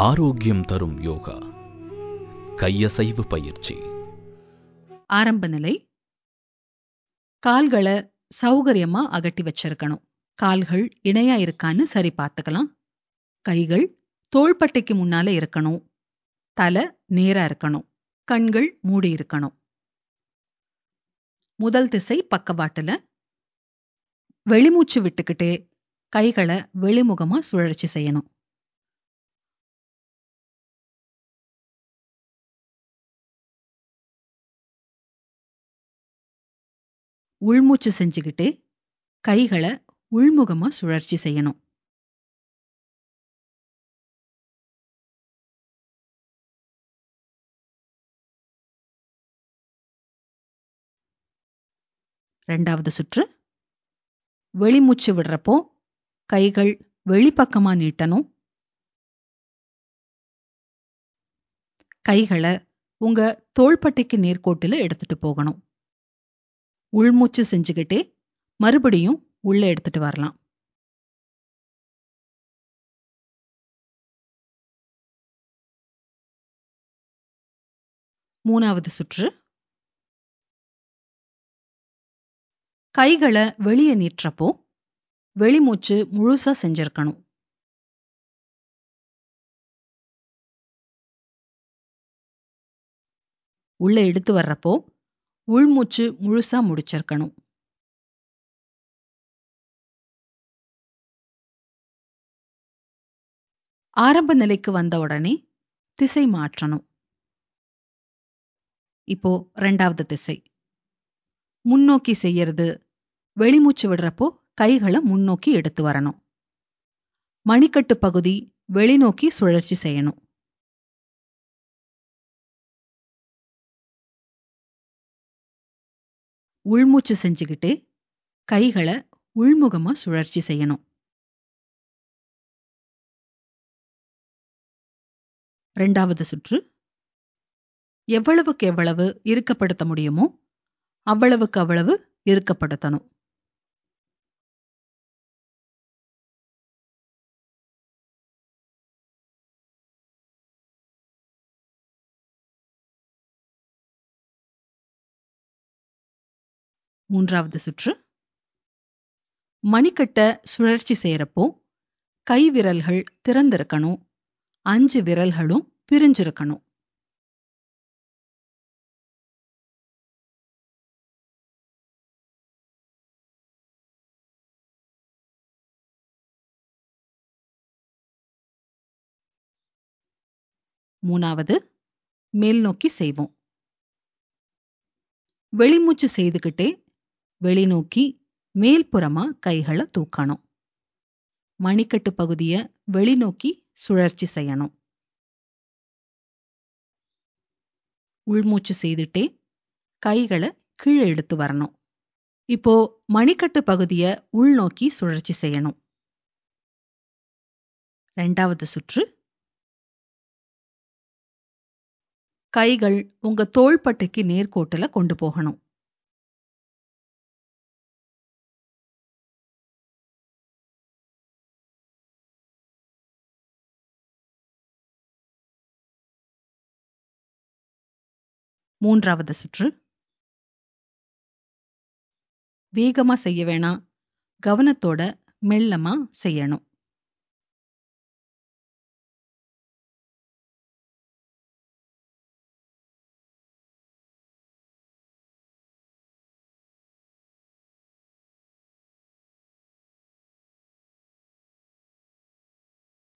ஆரோக்கியம் தரும் யோகா. கையசைவு பயிற்சி. ஆரம்ப நிலை. கால்களை சௌகரியமா அகட்டி வச்சிருக்கணும். கால்கள் இணையா இருக்கான்னு சரி பார்த்துக்கலாம். கைகள் தோள்பட்டைக்கு முன்னால இருக்கணும். தலை நேரா இருக்கணும். கண்கள் மூடி இருக்கணும். முதல் திசை பக்கவாட்டுல. வெளிமூச்சு விட்டுக்கிட்டே கைகளை வெளிமுகமா சுழற்சி செய்யணும். உள்மூச்சு செஞ்சுக்கிட்டு கைகளை உள்முகமா சுழற்சி செய்யணும். ரெண்டாவது சுற்று. வெளிமூச்சு விடுறப்போ கைகள் வெளிப்பக்கமா நீட்டணும். கைகளை உங்க தோள்பட்டைக்கு நேர்கோட்டில எடுத்துட்டு போகணும். உள்மூச்சு செஞ்சுக்கிட்டே மறுபடியும் உள்ள எடுத்துட்டு வரலாம். மூணாவது சுற்று. கைகளை வெளியே நீட்டுறப்போ வெளிமூச்சு முழுசா செஞ்சிருக்கணும். உள்ள எடுத்து வர்றப்போ உள்மூச்சு முழுசா முடிச்சிருக்கணும். ஆரம்ப நிலைக்கு வந்த உடனே திசை மாற்றணும். இப்போ ரெண்டாவது திசை. முன்னோக்கி செய்யறது வெளிமூச்சு விடுறப்போ கைகளை முன்னோக்கி எடுத்து வரணும். மணிக்கட்டு பகுதி வெளிநோக்கி சுழற்சி செய்யணும். உள்மூச்சு செஞ்சுக்கிட்டு கைகளை உள்முகமா சுழற்சி செய்யணும். ரெண்டாவது சுற்று எவ்வளவுக்கு எவ்வளவு இறுக்கப்படுத்த முடியுமோ அவ்வளவுக்கு அவ்வளவு இறுக்கப்படுத்தணும். மூன்றாவது சுற்று. மணிக்கட்டை சுழற்சி செய்யறப்போ கை விரல்கள் திறந்திருக்கணும். அஞ்சு விரல்களும் பிரிஞ்சிருக்கணும். மூணாவது மேல் நோக்கி செய்வோம். வெளிமூச்சு செய்துகிட்டே வெளிநோக்கி மேல்புறமா கைகளை தூக்கணும். மணிக்கட்டு பகுதிய வெளிநோக்கி சுழற்சி செய்யணும். உள்மூச்சு செய்துட்டே கைகளை கீழே எடுத்து வரணும். இப்போ மணிக்கட்டு பகுதியை உள்நோக்கி சுழற்சி செய்யணும். ரெண்டாவது சுற்று. கைகள் உங்க தோள்பட்டைக்கு நேர்கோட்டுல கொண்டு போகணும். மூன்றாவது சுற்று. வேகமா செய்ய வேணாம். கவனத்தோட மெல்லமா செய்யணும்.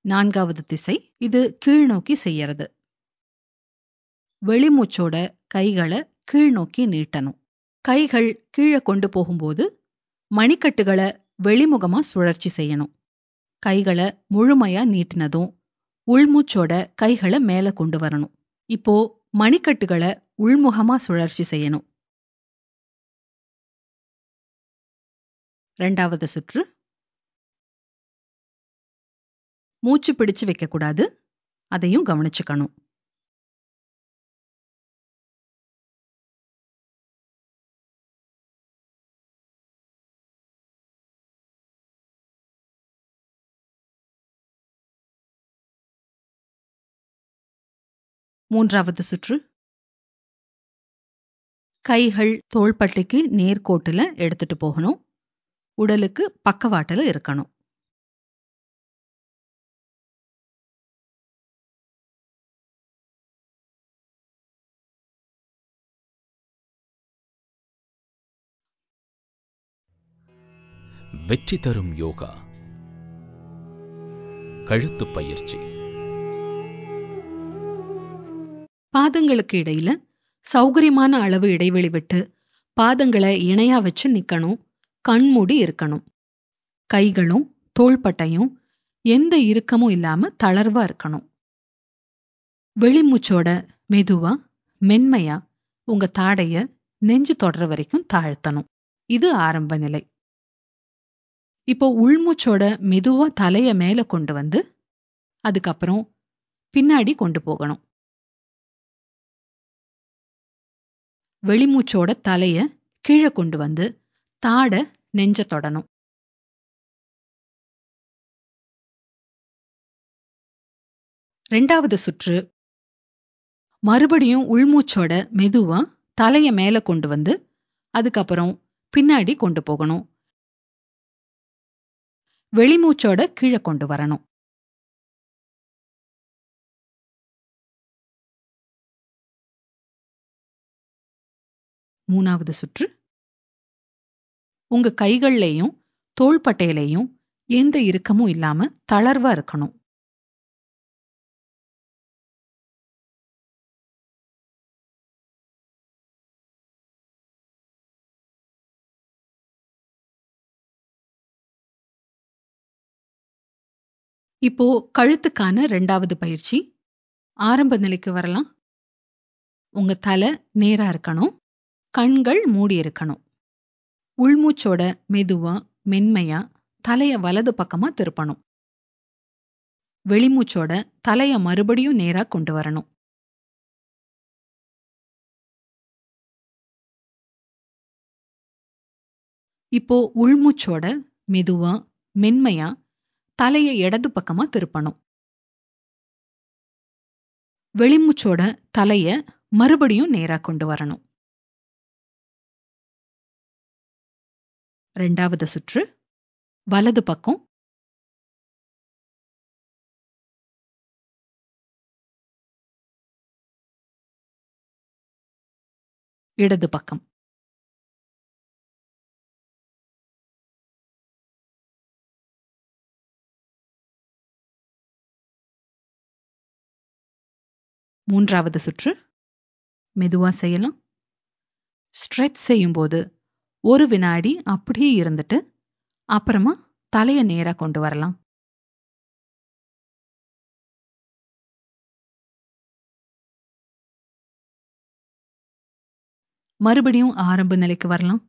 நான்காவது திசை. இது கீழ்நோக்கி செய்யறது. வெளிமூச்சோட கைகளை கீழ்நோக்கி நீட்டணும். கைகள் கீழே கொண்டு போகும்போது மணிக்கட்டுகளை வெளிமுகமா சுழற்சி செய்யணும். கைகளை முழுமையா நீட்டினதும் உள்மூச்சோட கைகளை மேல கொண்டு வரணும். இப்போ மணிக்கட்டுகளை உள்முகமா சுழற்சி செய்யணும். ரெண்டாவது சுற்று. மூச்சு பிடிச்சு வைக்கக்கூடாது. அதையும் கவனிச்சுக்கணும். மூன்றாவது சுற்று. கைகள் தோள்பட்டைக்கு நேர்கோட்டுல எடுத்துட்டு போகணும். உடலுக்கு பக்கவாட்டுல இருக்கணும். வெற்றி தரும் யோகா. கழுத்து பயிற்சி. பாதங்களுக்கு இடையில சௌகரியமான அளவு இடைவெளி விட்டு பாதங்களை இணையா வச்சு நிக்கணும். கண்மூடி இருக்கணும். கைகளும் தோள்பட்டையும் எந்த இறுக்கமும் இல்லாம தளர்வா இருக்கணும். வெளிமூச்சோட மெதுவா மென்மையா உங்க தாடைய நெஞ்சு தொடர வரைக்கும் தாழ்த்தணும். இது ஆரம்ப நிலை. இப்போ உள்மூச்சோட மெதுவா தலைய மேல கொண்டு வந்து அதுக்கப்புறம் பின்னாடி கொண்டு போகணும். வெளிமூச்சோட தலைய கீழே கொண்டு வந்து தாட நெஞ்ச தொடணும். ரெண்டாவது சுற்று. மறுபடியும் உள்மூச்சோட மெதுவா தலைய மேல கொண்டு வந்து அதுக்கப்புறம் பின்னாடி கொண்டு போகணும். வெளிமூச்சோட கீழே கொண்டு வரணும். மூணாவது சுற்று. உங்க கைகள்லையும் தோள்பட்டையிலையும் எந்த இறுக்கமும் இல்லாம தளர்வா இருக்கணும். இப்போ கழுத்துக்கான ரெண்டாவது பயிற்சி. ஆரம்ப நிலைக்கு வரலாம். உங்க தலை நேரா இருக்கணும். கண்கள் மூடியிருக்கணும். உள்மூச்சோட மெதுவா மென்மையா தலைய வலது பக்கமா திருப்பணும். வெளிமூச்சோட தலைய மறுபடியும் நேரா கொண்டு வரணும். இப்போ உள்மூச்சோட மெதுவா மென்மையா தலைய இடது பக்கமா திருப்பணும். வெளிமூச்சோட தலைய மறுபடியும் நேரா கொண்டு வரணும். ரெண்டாவது சுற்று வலது பக்கம். இடது பக்கம். மூன்றாவது சுற்று மெதுவா செய்யலாம். ஸ்ட்ரெச் செய்யும்போது ஒரு வினாடி அப்படியே இருந்துட்டு அப்புறமா தலைய நேரா கொண்டு வரலாம். மறுபடியும் ஆரம்ப நிலைக்கு வரலாம்.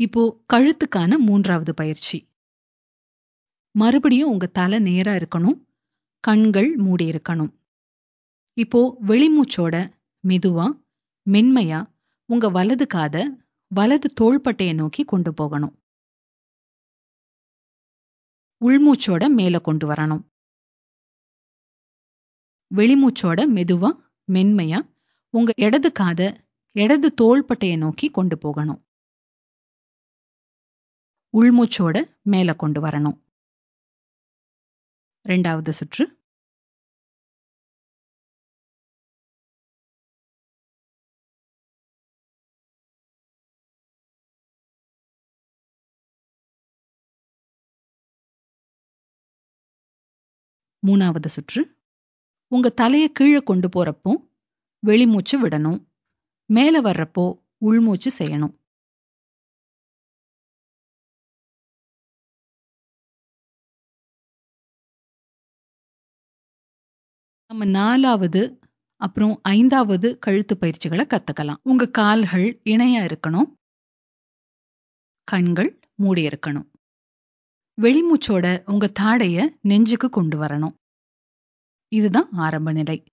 இப்போ கழுத்துக்கான மூன்றாவது பயிற்சி. மறுபடியும் உங்க தலை நேரா இருக்கணும். கண்கள் மூடி இருக்கணும். இப்போ வெளிமூச்சோட மெதுவா மென்மையா உங்க வலது காத வலது தோள்பட்டையை நோக்கி கொண்டு போகணும். உள்மூச்சோட மேல கொண்டு வரணும். வெளிமூச்சோட மெதுவா மென்மையா உங்க இடது காத இடது தோள்பட்டையை நோக்கி கொண்டு போகணும். உள்மூச்சோட மேல கொண்டு வரணும். ரெண்டாவது சுற்று. மூணாவது சுற்று. உங்க தலையை கீழே கொண்டு போறப்போ வெளிமூச்சு விடணும். மேல வர்றப்போ உள்மூச்சு செய்யணும். நம்ம நாலாவது அப்புறம் ஐந்தாவது கழுத்து பயிற்சிகளை கத்துக்கலாம். உங்க கால்கள் இணையா இருக்கணும். கண்கள் மூடி இருக்கணும் வெளிமூச்சோட உங்க தாடைய நெஞ்சுக்கு கொண்டு வரணும். இதுதான் ஆரம்ப நிலை.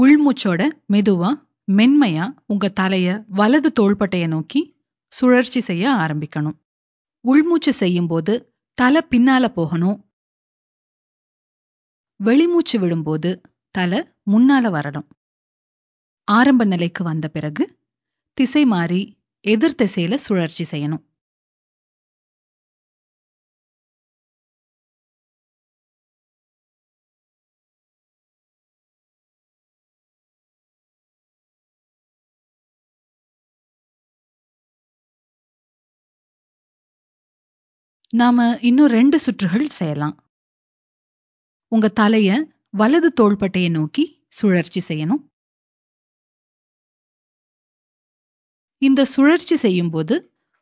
உள்மூச்சோட மெதுவா மென்மையா உங்க தலைய வலது தோள்பட்டைய நோக்கி சுழற்சி செய்ய ஆரம்பிக்கணும். உள்மூச்சு செய்யும்போது தலை பின்னால போகணும். வெளிமூச்சு விடும்போது தலை முன்னால வரணும். ஆரம்ப நிலைக்கு வந்த பிறகு திசை மாறி எதிர் திசையில சுழற்சி செய்யணும். நாம இன்னும் ரெண்டு சுற்றுகள் செய்யலாம். உங்க தலைய வலது தோள்பட்டையை நோக்கி சுழற்சி செய்யணும். இந்த சுழற்சி செய்யும்போது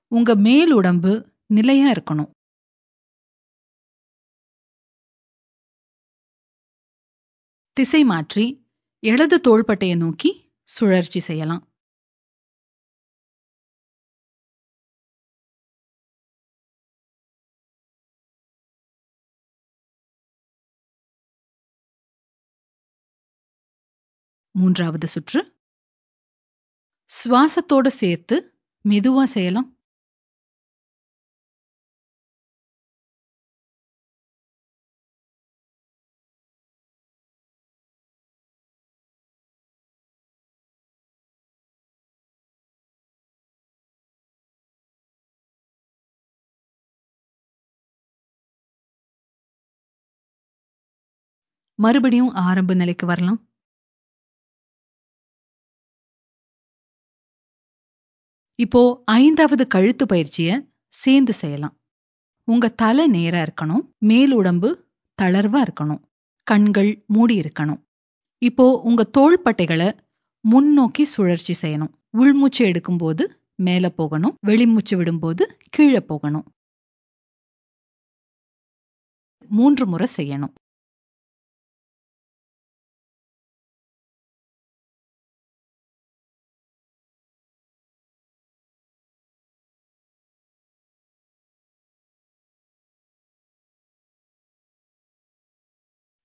உங்க மேல் உடம்பு நிலையா இருக்கணும். திசை மாற்றி இடது தோள்பட்டையை நோக்கி சுழற்சி செய்யலாம். மூன்றாவது சுற்று. சுவாசத்தோட சேர்த்து மெதுவா செய்யலாம். மறுபடியும் ஆரம்ப நிலைக்கு வரலாம். இப்போ ஐந்தாவது கழுத்து பயிற்சிய சேர்ந்து செய்யலாம். உங்க தலை நேரா இருக்கணும் மேல் உடம்பு தளர்வா இருக்கணும் கண்கள் மூடி இருக்கணும். இப்போ உங்க தோள்பட்டைகளை முன்னோக்கி சுழற்சி செய்யணும். உள்மூச்சு எடுக்கும்போது மேல போகணும் வெளிமூச்சு விடும்போது கீழே போகணும். மூன்று முறை செய்யணும்.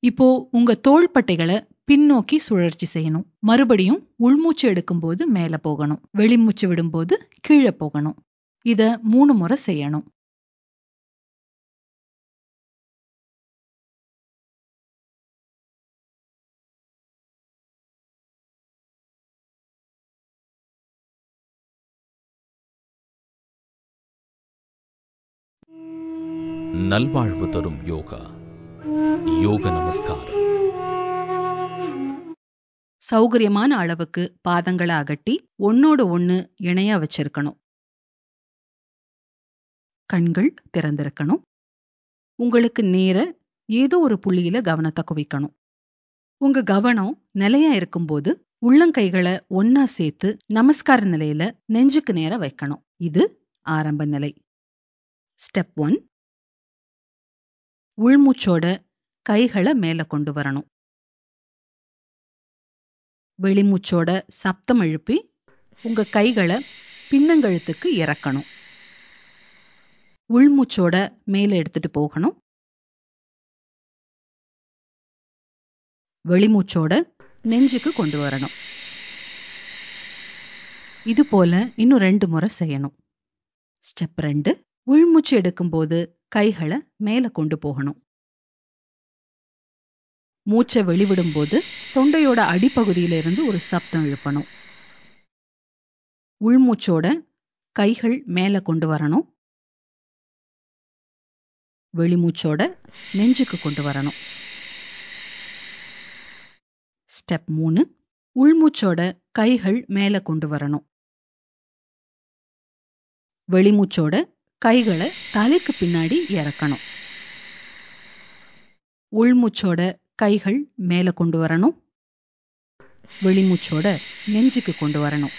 இப்போ உங்க தோள்பட்டைகளை பின்னோக்கி சுழற்சி செய்யணும். மறுபடியும் உள்மூச்சு எடுக்கும்போது மேல போகணும். வெளிமூச்சு விடும்போது கீழே போகணும். இத மூணு முறை செய்யணும். நல்வாழ்வு தரும் யோகா. யோக நமஸ்காரம். சௌகரியமான அளவுக்கு பாதங்களை அகட்டி ஒன்னோடு ஒன்னு இணையா வச்சிருக்கணும். கண்கள் திறந்திருக்கணும். உங்களுக்கு நேர ஏதோ ஒரு புள்ளியில கவனத்தை குவிக்கணும். உங்க கவனம் நிலையா இருக்கும்போது உள்ளங்கைகளை ஒன்னா சேர்த்து நமஸ்கார நிலையில நெஞ்சுக்கு நேர வைக்கணும். இது ஆரம்ப நிலை. Step one. உள்மூச்சோட கைகளை மேல கொண்டு வரணும். வெளிமூச்சோட சப்தம் எழுப்பி உங்க கைகளை பின்னங்கழுத்துக்கு இறக்கணும். உள்மூச்சோட மேல எடுத்துட்டு போகணும். வெளிமூச்சோட நெஞ்சுக்கு கொண்டு வரணும். இது போல இன்னும் ரெண்டு முறை செய்யணும். ஸ்டெப் ரெண்டு. உள்மூச்சு எடுக்கும்போது கைகளை மேல கொண்டு போகணும். மூச்சை வெளிவிடும்போது தொண்டையோட அடிப்பகுதியிலிருந்து ஒரு சப்தம் எழுப்பணும். உள்மூச்சோட கைகள் மேல கொண்டு வரணும். வெளிமூச்சோட நெஞ்சுக்கு கொண்டு வரணும். ஸ்டெப் மூணு. உள்மூச்சோட கைகள் மேல கொண்டு வரணும். வெளிமூச்சோட கைகளை தலைக்கு பின்னாடி இறக்கணும். உள்மூச்சோட கைகள் மேல கொண்டு வரணும். வெளிமூச்சோட நெஞ்சுக்கு கொண்டு வரணும்.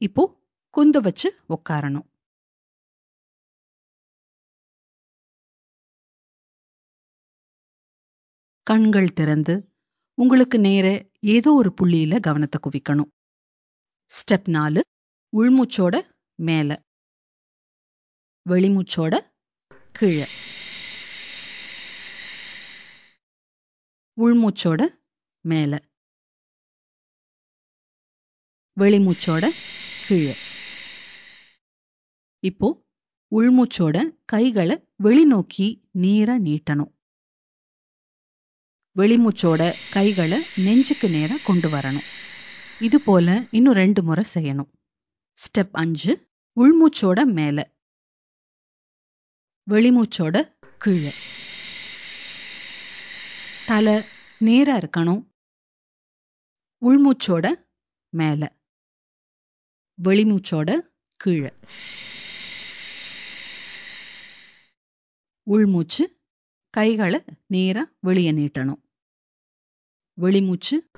இப்போ குந்த வச்சு உட்காரணும் கண்கள் திறந்து உங்களுக்கு நேர ஏதோ ஒரு புள்ளியில கவனத்தை குவிக்கணும். ஸ்டெப் நாலு உள்மூச்சோட மேல. வெளிமூச்சோட கீழே. உள்மூச்சோட மேல. வெளிமூச்சோட கீழே. இப்போ உள்மூச்சோட கைகளை வெளிநோக்கி நேரா நீட்டணும். வெளிமூச்சோட கைகளை நெஞ்சுக்கு நேரா கொண்டு வரணும். இது போல இன்னும் ரெண்டு முறை செய்யணும். ஸ்டெப் அஞ்சு உள்மூச்சோட மேல. வெளிமூச்சோட கீழே. தலை நேரா இருக்கணும். உள்மூச்சோட மேல. வெளிமூச்சோட கீழே. உள்மூச்சு கைகளை நேரா வெளியே நீட்டணும். வெளிமூச்சு.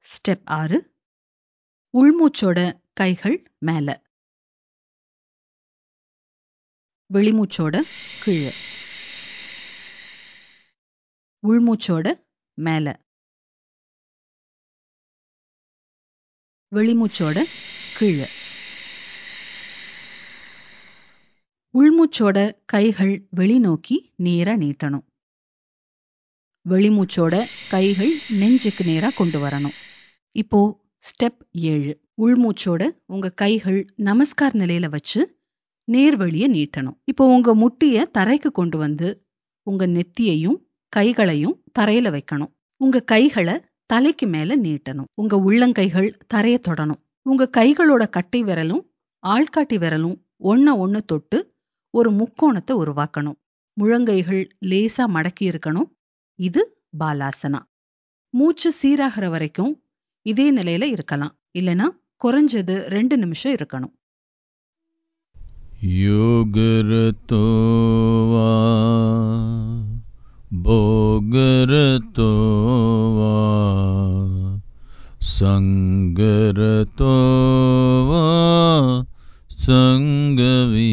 ஸ்டெப் ஆறு. உள்மூச்சோட கைகள் மேல. வெளிமூச்சோட கீழே. உள்மூச்சோட மேல. வெளிமூச்சோட கீழே. உள்மூச்சோட கைகள் வெளிநோக்கி நேரா நீட்டணும். வெளிமூச்சோட கைகள் நெஞ்சுக்கு நேரா கொண்டு வரணும். இப்போ ஸ்டெப் ஏழு. உள்மூச்சோட உங்க கைகள் நமஸ்கார் நிலையில வச்சு நேர்வழிய நீட்டணும். இப்போ உங்க முட்டிய தரைக்கு கொண்டு வந்து உங்க நெத்தியையும் கைகளையும் தரையில வைக்கணும். உங்க கைகளை தலைக்கு மேல நீட்டணும். உங்க உள்ளங்கைகள் தரைய தொடணும். உங்க கைகளோட கட்டை விரலும் ஆள்காட்டி விரலும் ஒன்ன ஒன்னு தொட்டு ஒரு முக்கோணத்தை உருவாக்கணும். முழங்கைகள் லேசா மடக்கி இருக்கணும். இது பாலாசனா. மூச்சு சீராகிற வரைக்கும் இதே நிலையில இருக்கலாம். இல்லனா குறைஞ்சது ரெண்டு நிமிஷம் இருக்கணும். யோகரத்தோவா भोगरतो वा सङ्गरतो वा सङ्गविहीनः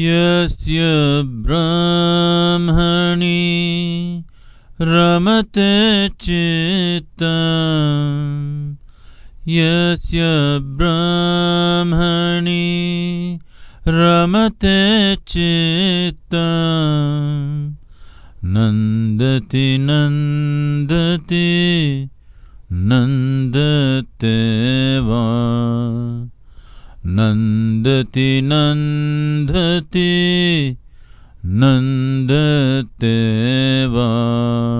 यस्य ब्राह्मणि रमते चित्तम् यस्य ब्राह्मणि रमते चित्तम्। नन्दति नन्दति नन्दते वा। नन्दति नन्दति नन्दते वा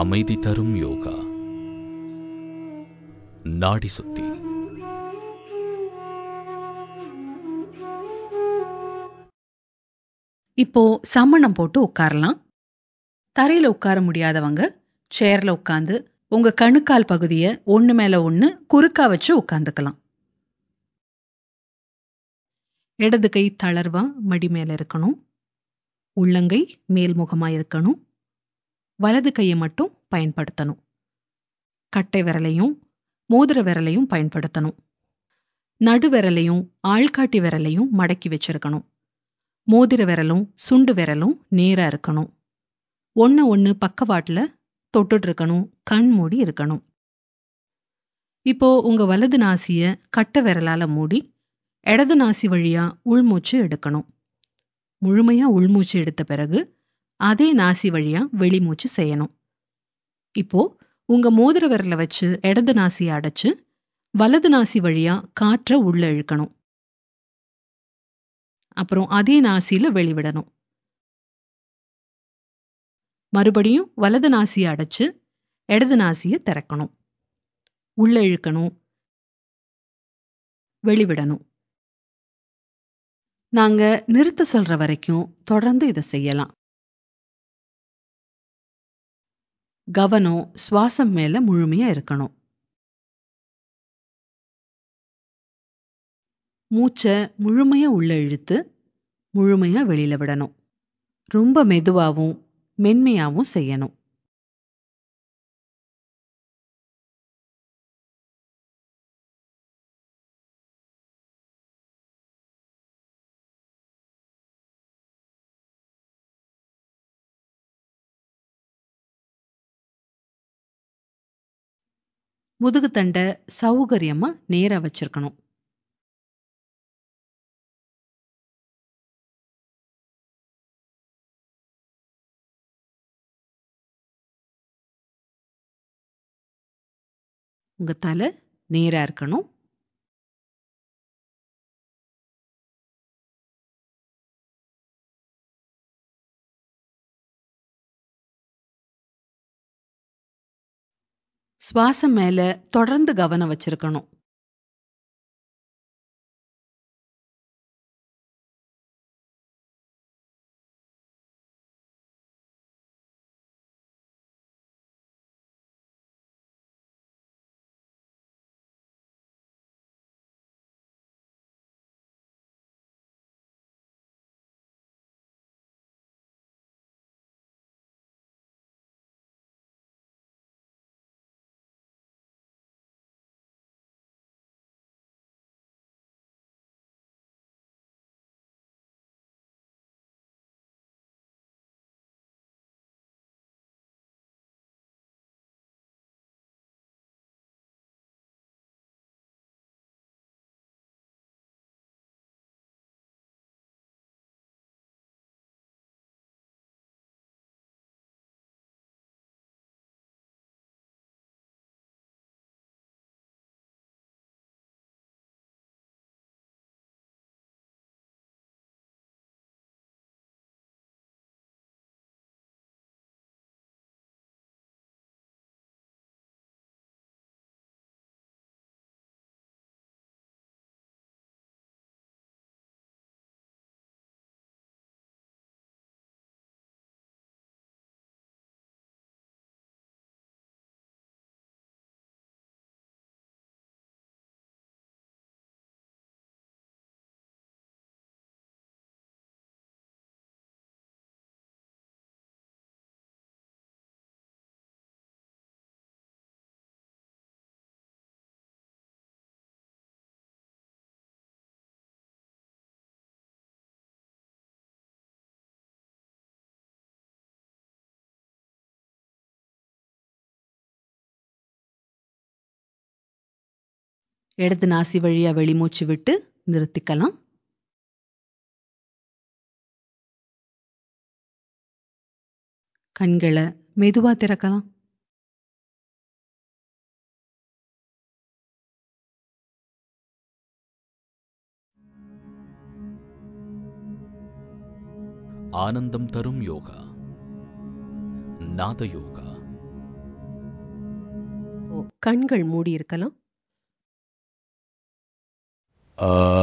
அமைதி தரும் யோகா. நாடி சுத்தி. இப்போ சமணம் போட்டு உட்காரலாம். தரையில உட்கார முடியாதவங்க சேர்ல உட்கார்ந்து உங்க கணுக்கால் பகுதியை ஒண்ணு மேல ஒண்ணு குறுக்கா வச்சு உட்கார்ந்துக்கலாம் இடது கை தளர்வா மடி மேல இருக்கணும். உள்ளங்கை மேல்முகமா இருக்கணும். வலது கையை மட்டும் பயன்படுத்தணும். கட்டை விரலையும் மோதிர விரலையும் பயன்படுத்தணும். நடு விரலையும் ஆள்காட்டி விரலையும் மடக்கி வச்சிருக்கணும். மோதிர விரலும் சுண்டு விரலும் நேரா இருக்கணும். ஒண்ணு ஒன்னு பக்கவாட்டுல தொட்டுட்டு இருக்கணும் கண் மூடி இருக்கணும். இப்போ உங்க வலது நாசிய கட்ட விரலால மூடி இடது நாசி வழியா உள்மூச்சு எடுக்கணும். முழுமையா உள்மூச்சு எடுத்த பிறகு அதே நாசி வழியா வெளிமூச்சு செய்யணும். இப்போ உங்க மோதிர விரல வச்சு இடது நாசியை அடைச்சு வலது நாசி வழியா காற்ற உள்ள இழுக்கணும். அப்புறம் அதே நாசியில வெளிவிடணும். மறுபடியும் வலது நாசியை அடைச்சு இடது நாசியை திறக்கணும். உள்ள இழுக்கணும். வெளிவிடணும். நாங்க நிறுத்த சொல்ற வரைக்கும் தொடர்ந்து இதை செய்யலாம். கவனம் சுவாசம் மேல முழுமையா இருக்கணும். மூச்சை முழுமையா உள்ள இழுத்து முழுமையா வெளியில விடணும். ரொம்ப மெதுவாவும் மென்மையாவும் செய்யணும். முதுகுத்தண்டை சௌகரியமா நேராக வச்சிருக்கணும். உங்க தலை நேரா இருக்கணும். சுவாசம் மேல தொடர்ந்து கவனம் வச்சிருக்கணும். இடது நாசி வழியா வெளிமூச்சு விட்டு நிறுத்திக்கலாம். கண்களை மெதுவா திறக்கலாம். ஆனந்தம் தரும் யோகா. நாத யோகா. ஓ, கண்கள் மூடி இருக்கலாம் uh,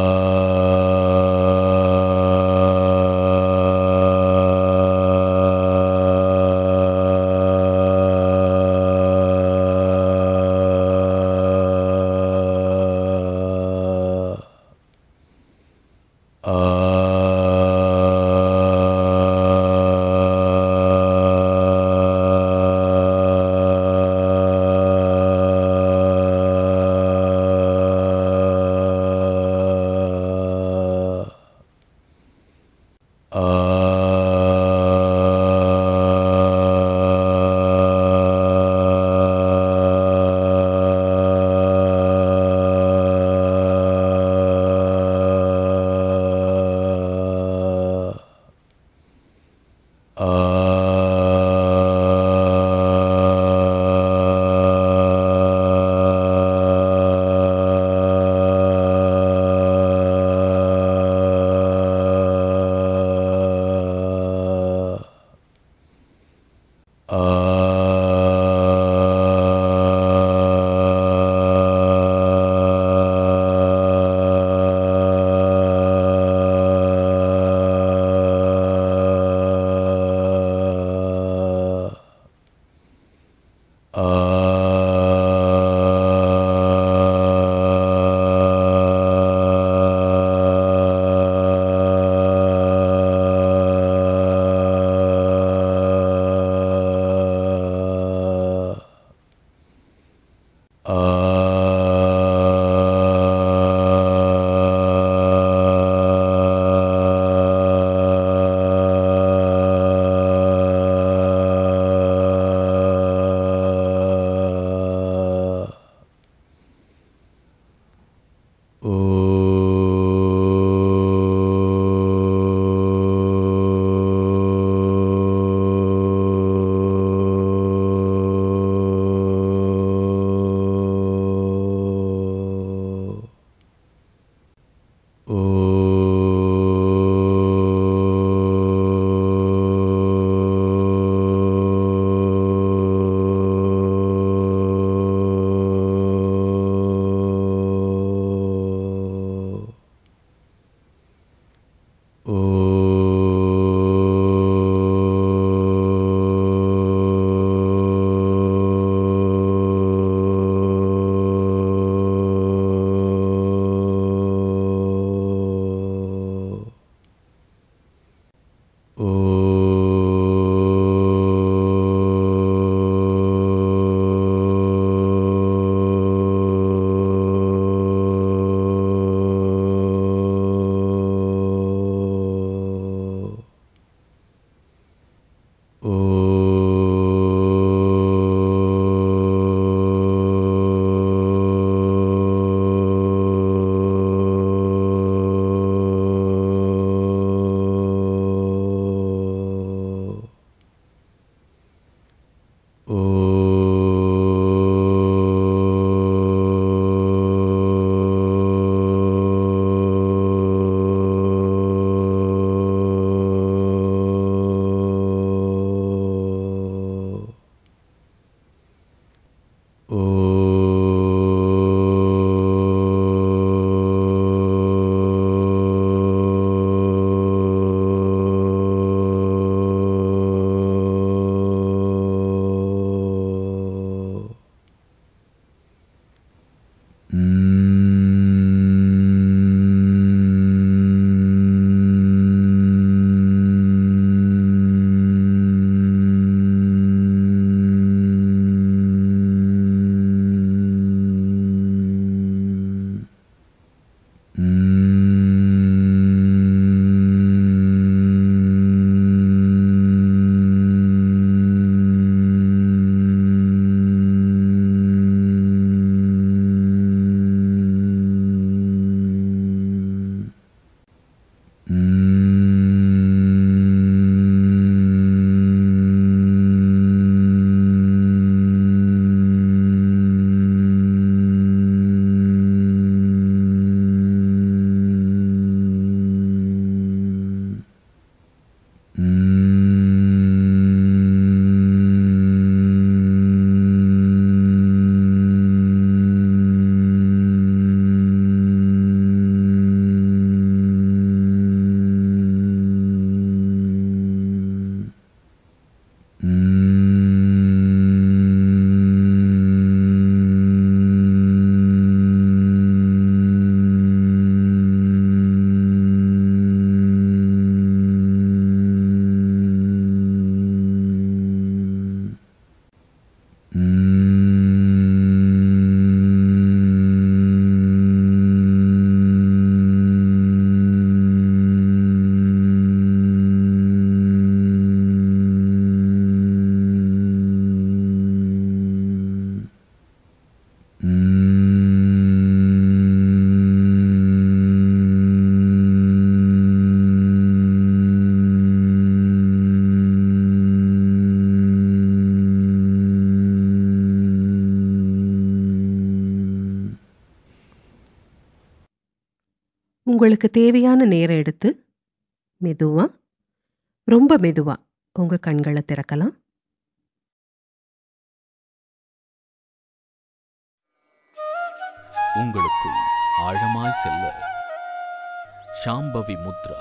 Uh, உங்களுக்கு தேவையான நேரம் எடுத்து மெதுவா ரொம்ப மெதுவா உங்க கண்களை திறக்கலாம். உங்களுக்கு ஆழமாய் செல்ல சாம்பவி முத்ரா.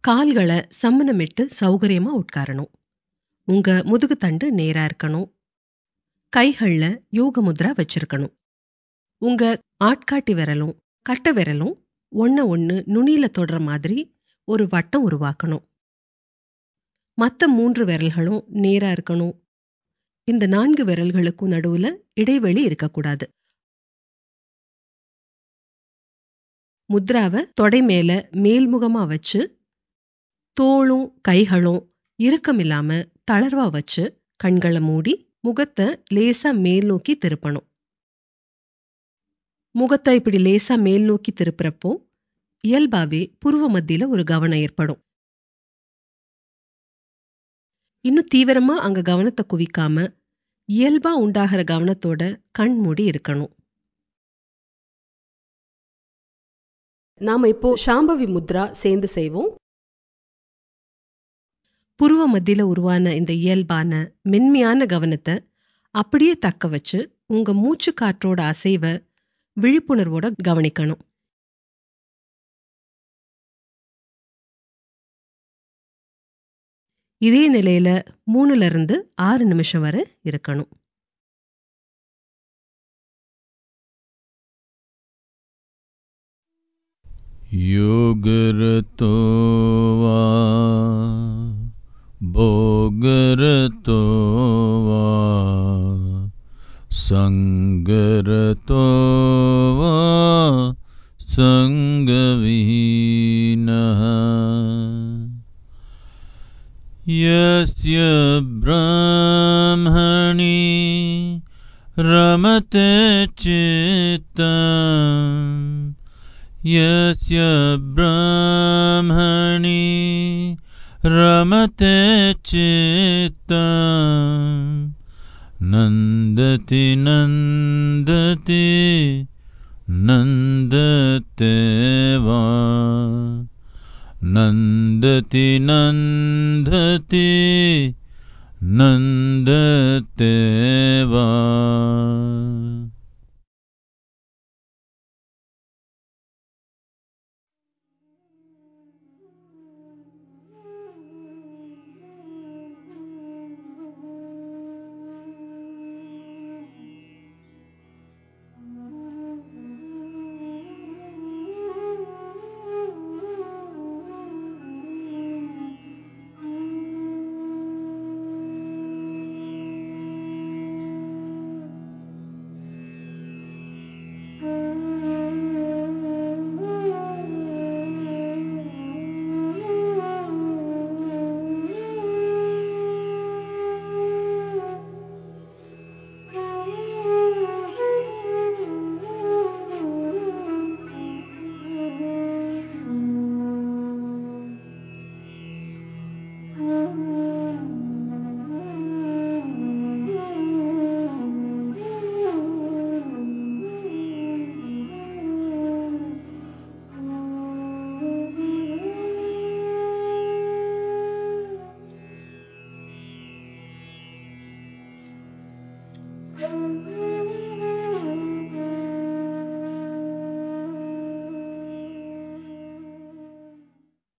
கால்களை சம்மணமிட்டு சௌகரியமா உட்காரணும். உங்க முதுகு தண்டு நேரா இருக்கணும். கைகளில் யோக முத்ரா வச்சிருக்கணும். உங்க ஆட்காட்டி விரலும் கட்டை விரலும் ஒன்ன ஒண்ணு நுனியில தொடுற மாதிரி ஒரு வட்டம் உருவாக்கணும். மத்த மூன்று விரல்களும் நேரா இருக்கணும். இந்த நான்கு விரல்களுக்கும் நடுவுல இடைவெளி இருக்கக்கூடாது. முத்ராவை தொடை மேல மேல்முகமா வச்சு தோளும் கைகளும் இறுக்கமில்லாம தளர்வா வச்சு கண்களை மூடி முகத்தை லேசா மேல் நோக்கி திருப்பணும். முகத்தை இப்படி லேசா மேல் நோக்கி திருப்புறப்போ இயல்பாவே புருவ மத்தியில ஒரு கவனம் ஏற்படும். இன்னும் தீவிரமா அங்க கவனத்தை குவிக்காம இயல்பா உண்டாகிற கவனத்தோட கண் மூடி இருக்கணும். நாம இப்போ சாம்பவி முத்ரா சேர்ந்து செய்வோம். புருவ மத்தியில உருவான இந்த இயல்பான மென்மையான கவனத்தை அப்படியே தக்க வச்சு உங்க மூச்சு காற்றோட அசைவை விழிப்புணர்வோட கவனிக்கணும் இதே நிலையில மூணுல இருந்து ஆறு நிமிஷம் வரை இருக்கணும் योगरतो वा भोगरतो वा सङ्गरतो वा सङ्गविहीनः। यस्य ब्राह्मणि रमते चित्तम् यस्य ब्राह्मणि रमते चित्तम् नन्दति नन्दति नन्दते वा। नन्दति नन्दति नन्दते वा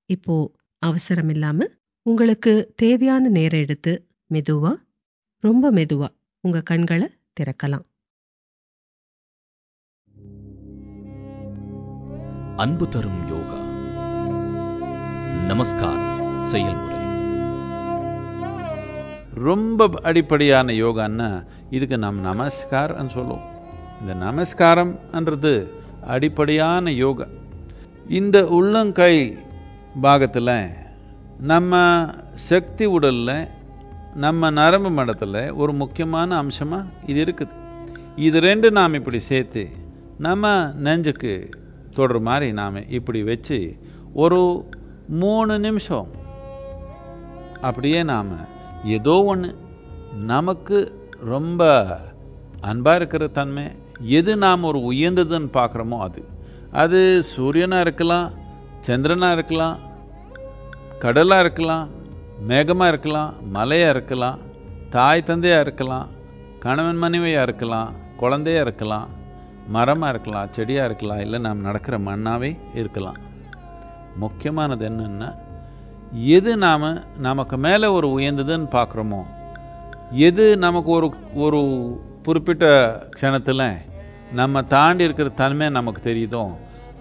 இப்போ அவசரம் இல்லாம உங்களுக்கு தேவையான நேரம் எடுத்து மெதுவா ரொம்ப மெதுவா உங்க கண்களை திறக்கலாம். அன்பு தரும் யோகா. நமஸ்காரம் செயல்முறை. ரொம்ப அடிப்படையான யோகான்னா இதுக்கு நாம் நமஸ்காரம்னு சொல்லுவோம். இந்த நமஸ்காரம்ன்றது அடிப்படையான யோகா. இந்த உள்ளங்கை பாகத்தில் நம்ம சக்தி உடல்ல நம்ம நரம்பு மடத்தில் ஒரு முக்கியமான அம்சமாக இது இருக்குது. இது ரெண்டு நாம் இப்படி சேர்த்து நம்ம நெஞ்சுக்கு தொடுற மாதிரி நாம் இப்படி வச்சு ஒரு மூணு நிமிஷம் அப்படியே நாம் ஏதோ ஒன்று நமக்கு ரொம்ப அன்பாக இருக்கிற தன்மை எது நாம் ஒரு உயர்ந்ததுன்னு பார்க்குறோமோ அது. அது சூரியனாக இருக்கலாம் சந்திரனாக இருக்கலாம் கடலாக இருக்கலாம் மேகமாக இருக்கலாம் மலையாக இருக்கலாம் தாய் தந்தையாக இருக்கலாம் கணவன் மனைவியாக இருக்கலாம் குழந்தையாக இருக்கலாம் மரமாக இருக்கலாம் செடியாக இருக்கலாம் இல்லை நாம் நடக்கிற மண்ணாகவே இருக்கலாம். முக்கியமானது என்னென்னா எது நாம் நமக்கு மேலே ஒரு உயர்ந்ததுன்னு பார்க்குறோமோ எது நமக்கு ஒரு ஒரு குறிப்பிட்ட க்ஷணத்தில் நம்ம தாண்டி இருக்கிற தன்மை நமக்கு தெரியுதோ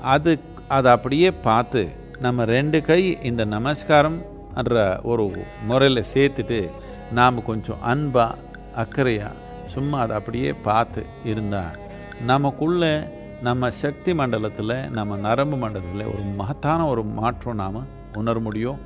அது அதை அப்படியே பார்த்து நம்ம ரெண்டு கை இந்த நமஸ்காரம் என்ற ஒரு முறையில் சேர்த்துட்டு நாம் கொஞ்சம் அன்பா அக்கறையா சும்மா அதை அப்படியே பார்த்து இருந்தால் நமக்குள்ள நம்ம சக்தி மண்டலத்தில் நம்ம நரம்பு மண்டலத்தில் ஒரு மகத்தான ஒரு மாற்றம் நாம் உணர முடியும்.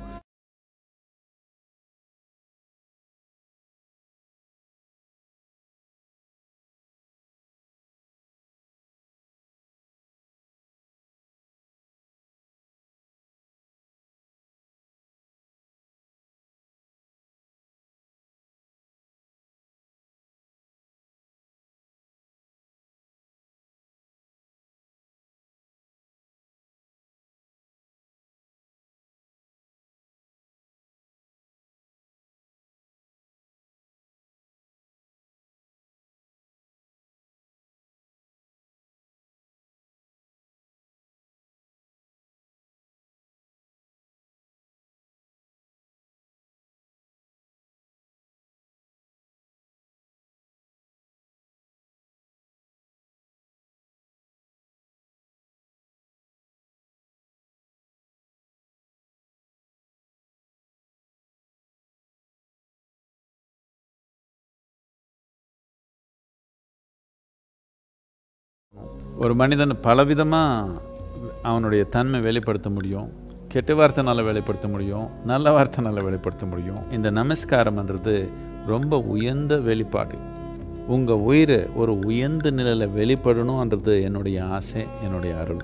ஒரு மனிதன் பலவிதமாக அவனுடைய தன்மை வெளிப்படுத்த முடியும் கெட்ட வார்த்தைனால வெளிப்படுத்த முடியும் நல்ல வார்த்தைனால வெளிப்படுத்த முடியும். இந்த நமஸ்காரம்ன்றது ரொம்ப உயர்ந்த வெளிப்பாடு. உங்கள் உயிர் ஒரு உயர்ந்த நிலையில் வெளிப்படணுன்றது என்னுடைய ஆசை என்னுடைய அருள்.